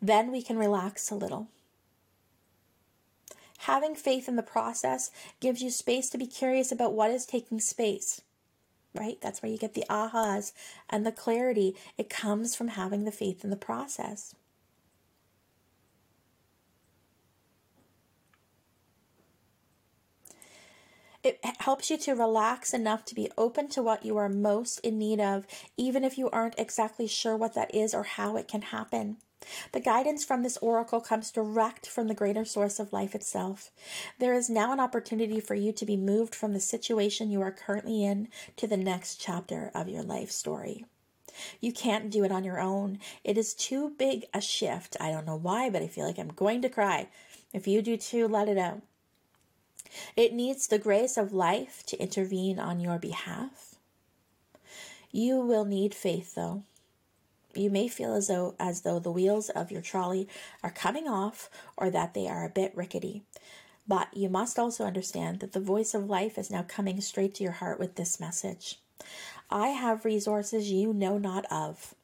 Then we can relax a little. Having faith in the process gives you space to be curious about what is taking space right? That's where you get the ahas and the clarity. It comes from having the faith in the process. It helps you to relax enough to be open to what you are most in need of, even if you aren't exactly sure what that is or how it can happen. The guidance from this oracle comes direct from the greater source of life itself. There is now an opportunity for you to be moved from the situation you are currently in to the next chapter of your life story. You can't do it on your own. It is too big a shift. I don't know why, but I feel like I'm going to cry. If you do too, let it out. It needs the grace of life to intervene on your behalf. You will need faith, though. You may feel as though as though the wheels of your trolley are coming off or that they are a bit rickety. But you must also understand that the voice of life is now coming straight to your heart with this message. I have resources you know not of.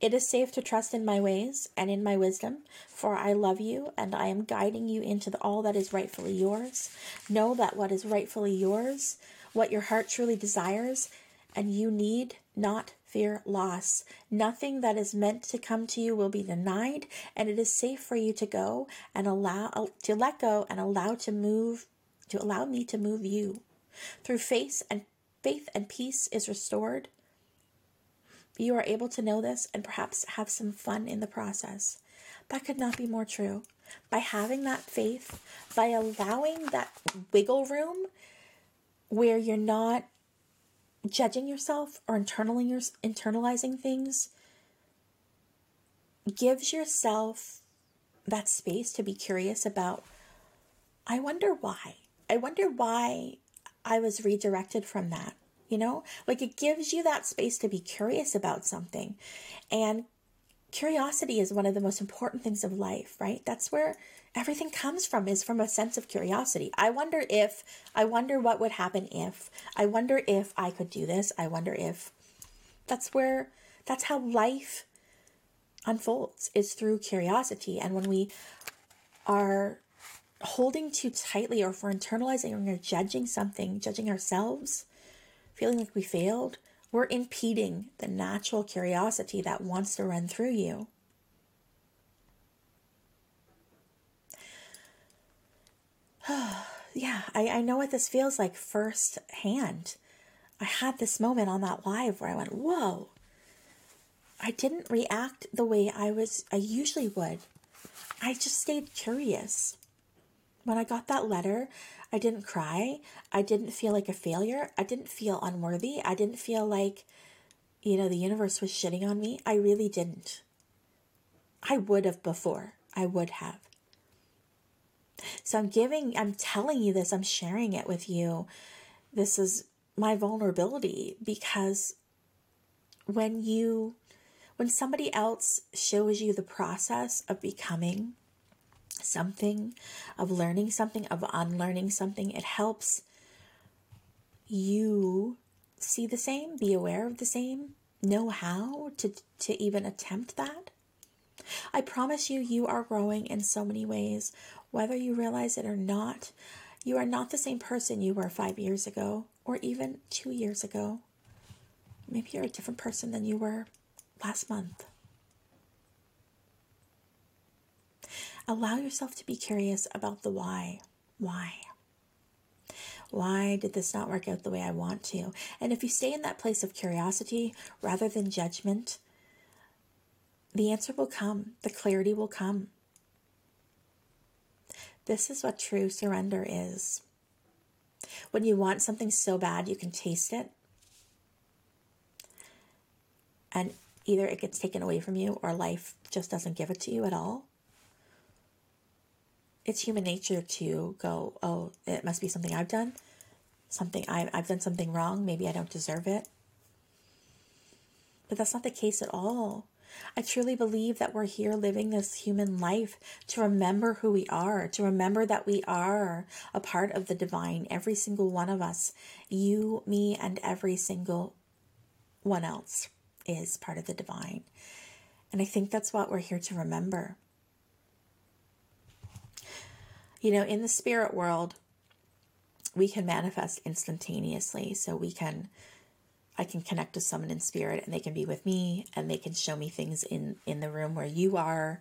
It is safe to trust in my ways and in my wisdom, for I love you and I am guiding you into the, all that is rightfully yours. Know that what is rightfully yours, what your heart truly desires, and you need not fear loss. Nothing that is meant to come to you will be denied, and it is safe for you to go and allow to let go and allow to move to allow me to move you. Through faith and faith and peace is restored. You are able to know this and perhaps have some fun in the process. That could not be more true. By having that faith, by allowing that wiggle room where you're not judging yourself or internalizing, internalizing things gives yourself that space to be curious about I wonder why. I wonder why I was redirected from that. You know, like it gives you that space to be curious about something. And curiosity is one of the most important things of life, right? That's where everything comes from is from a sense of curiosity. I wonder if, I wonder what would happen if, I wonder if I could do this. I wonder if that's where, that's how life unfolds is through curiosity. And when we are holding too tightly or if we're internalizing or we're judging something, judging ourselves, feeling like we failed, we're impeding the natural curiosity that wants to run through you. yeah, I, I know what this feels like firsthand. I had this moment on that live where I went, whoa. I didn't react the way I was I usually would. I just stayed curious. When I got that letter, I didn't cry. I didn't feel like a failure. I didn't feel unworthy. I didn't feel like, you know, the universe was shitting on me. I really didn't. I would have before. I would have. So I'm giving, I'm telling you this, I'm sharing it with you. This is my vulnerability because when you, when somebody else shows you the process of becoming something, of learning something, of unlearning something, it helps you see the same, be aware of the same, know how to, to even attempt that. I promise you, you are growing in so many ways. Whether you realize it or not, you are not the same person you were five years ago or even two years ago. Maybe you're a different person than you were last month. Allow yourself to be curious about the why. Why? Why did this not work out the way I want to? And if you stay in that place of curiosity rather than judgment, the answer will come, the clarity will come. This is what true surrender is. When you want something so bad, you can taste it. And either it gets taken away from you or life just doesn't give it to you at all. It's human nature to go, oh, it must be something I've done. Something I, I've done something wrong. Maybe I don't deserve it. But that's not the case at all. I truly believe that we're here living this human life to remember who we are, to remember that we are a part of the divine, every single one of us. You, me, and every single one else is part of the divine. And I think that's what we're here to remember. You know, in the spirit world, we can manifest instantaneously. So we can I can connect to someone in spirit and they can be with me and they can show me things in in the room where you are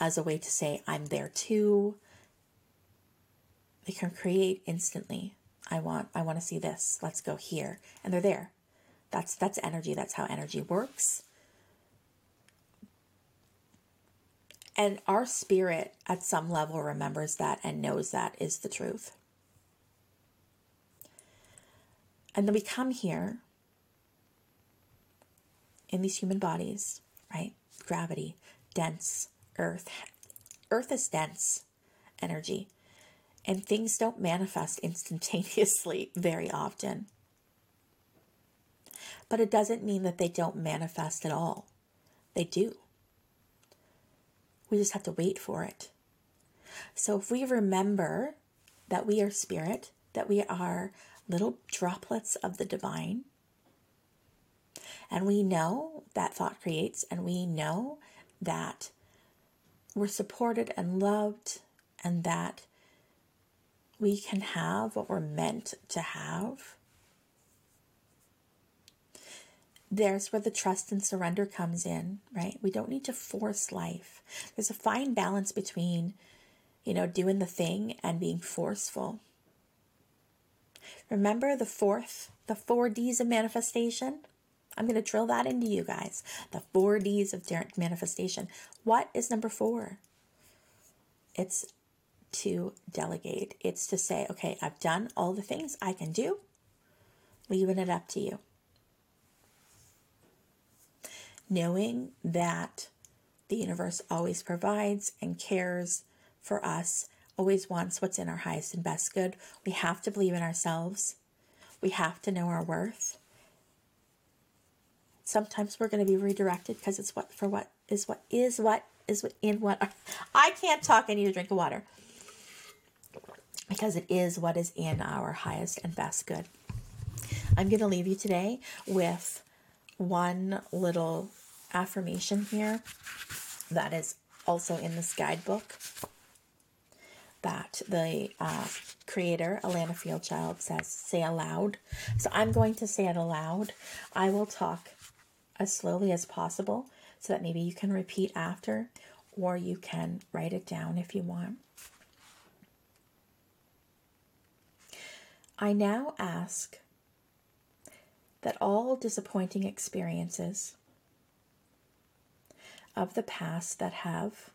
as a way to say I'm there too. They can create instantly. I want I want to see this. Let's go here. And they're there. That's that's energy. That's how energy works. And our spirit at some level remembers that and knows that is the truth. And then we come here in these human bodies, right? Gravity, dense, earth. Earth is dense energy, and things don't manifest instantaneously very often. But it doesn't mean that they don't manifest at all. They do. We just have to wait for it. So if we remember that we are spirit, that we are little droplets of the divine. And we know that thought creates, and we know that we're supported and loved, and that we can have what we're meant to have. There's where the trust and surrender comes in, right? We don't need to force life. There's a fine balance between, you know, doing the thing and being forceful. Remember the fourth, the four D's of manifestation? I'm going to drill that into you guys. The four D's of manifestation. What is number four? It's to delegate. It's to say, okay, I've done all the things I can do, leaving it up to you. Knowing that the universe always provides and cares for us, always wants what's in our highest and best good. We have to believe in ourselves. We have to know our worth. Sometimes we're going to be redirected because it's what for what is what is what is what in what. I can't talk. I need a drink of water because it is what is in our highest and best good. I'm going to leave you today with one little affirmation here that is also in this guidebook that the uh, creator, Alana Fairchild, says say aloud. So I'm going to say it aloud. I will talk as slowly as possible so that maybe you can repeat after or you can write it down if you want. I now ask that all disappointing experiences of the past that have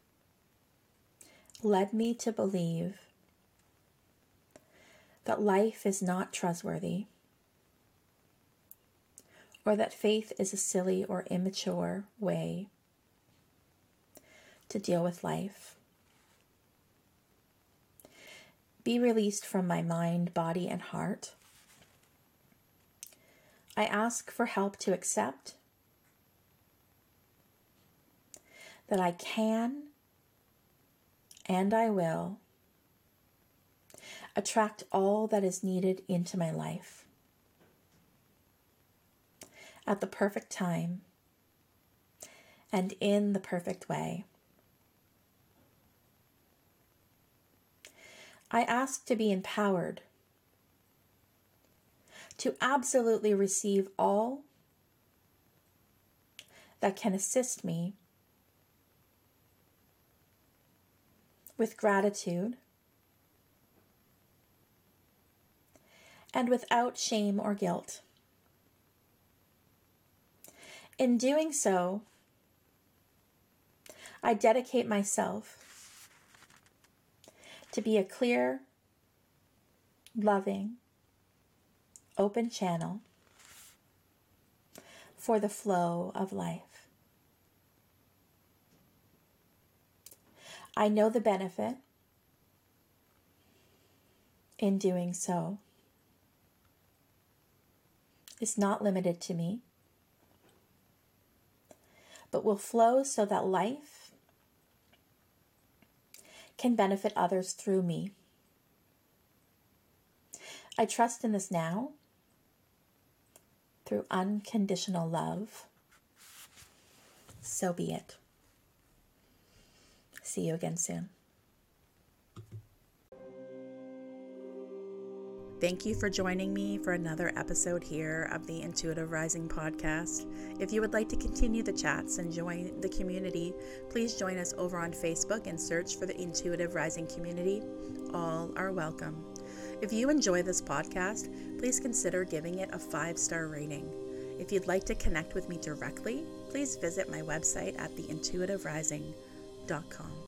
led me to believe that life is not trustworthy or that faith is a silly or immature way to deal with life be released from my mind, body, and heart. I ask for help to accept that I can and I will attract all that is needed into my life at the perfect time and in the perfect way. I ask to be empowered to absolutely receive all that can assist me with gratitude and without shame or guilt. In doing so, I dedicate myself to be a clear, loving, open channel for the flow of life. I know the benefit in doing so is not limited to me, but will flow so that life can benefit others through me. I trust in this now through unconditional love. So be it. See you again soon. Thank you for joining me for another episode here of the Intuitive Rising podcast. If you would like to continue the chats and join the community, please join us over on Facebook and search for the Intuitive Rising community. All are welcome. If you enjoy this podcast, please consider giving it a five star rating. If you'd like to connect with me directly, please visit my website at theintuitiverising.com.